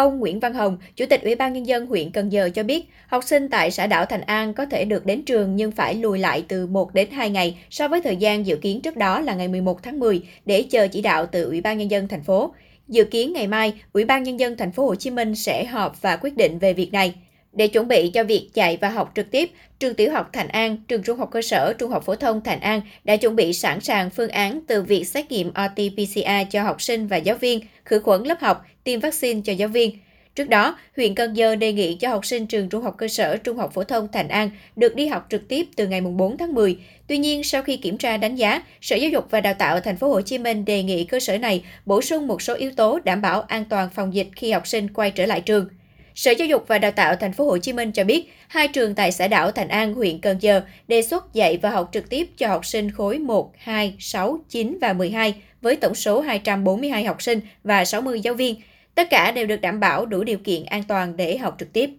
Ông Nguyễn Văn Hồng, Chủ tịch Ủy ban Nhân dân huyện Cần Giờ cho biết, học sinh tại xã đảo Thành An có thể được đến trường nhưng phải lùi lại từ 1 đến 2 ngày so với thời gian dự kiến trước đó là ngày 11 tháng 10 để chờ chỉ đạo từ Ủy ban Nhân dân thành phố. Dự kiến ngày mai, Ủy ban Nhân dân thành phố Hồ Chí Minh sẽ họp và quyết định về việc này. Để chuẩn bị cho việc dạy và học trực tiếp, trường tiểu học Thành An, trường trung học cơ sở, trung học phổ thông Thành An đã chuẩn bị sẵn sàng phương án từ việc xét nghiệm RT-PCR cho học sinh và giáo viên, khử khuẩn lớp học, tiêm vaccine cho giáo viên. Trước đó, huyện Cần Giờ đề nghị cho học sinh trường trung học cơ sở, trung học phổ thông Thành An được đi học trực tiếp từ ngày 4 tháng 10. Tuy nhiên, sau khi kiểm tra đánh giá, Sở Giáo dục và Đào tạo thành phố Hồ Chí Minh đề nghị cơ sở này bổ sung một số yếu tố đảm bảo an toàn phòng dịch khi học sinh quay trở lại trường. Sở Giáo dục và Đào tạo thành phố Hồ Chí Minh cho biết, hai trường tại xã đảo Thành An, huyện Cần Giờ đề xuất dạy và học trực tiếp cho học sinh khối 1, 2, 6, 9 và 12 với tổng số 242 học sinh và 60 giáo viên. Tất cả đều được đảm bảo đủ điều kiện an toàn để học trực tiếp.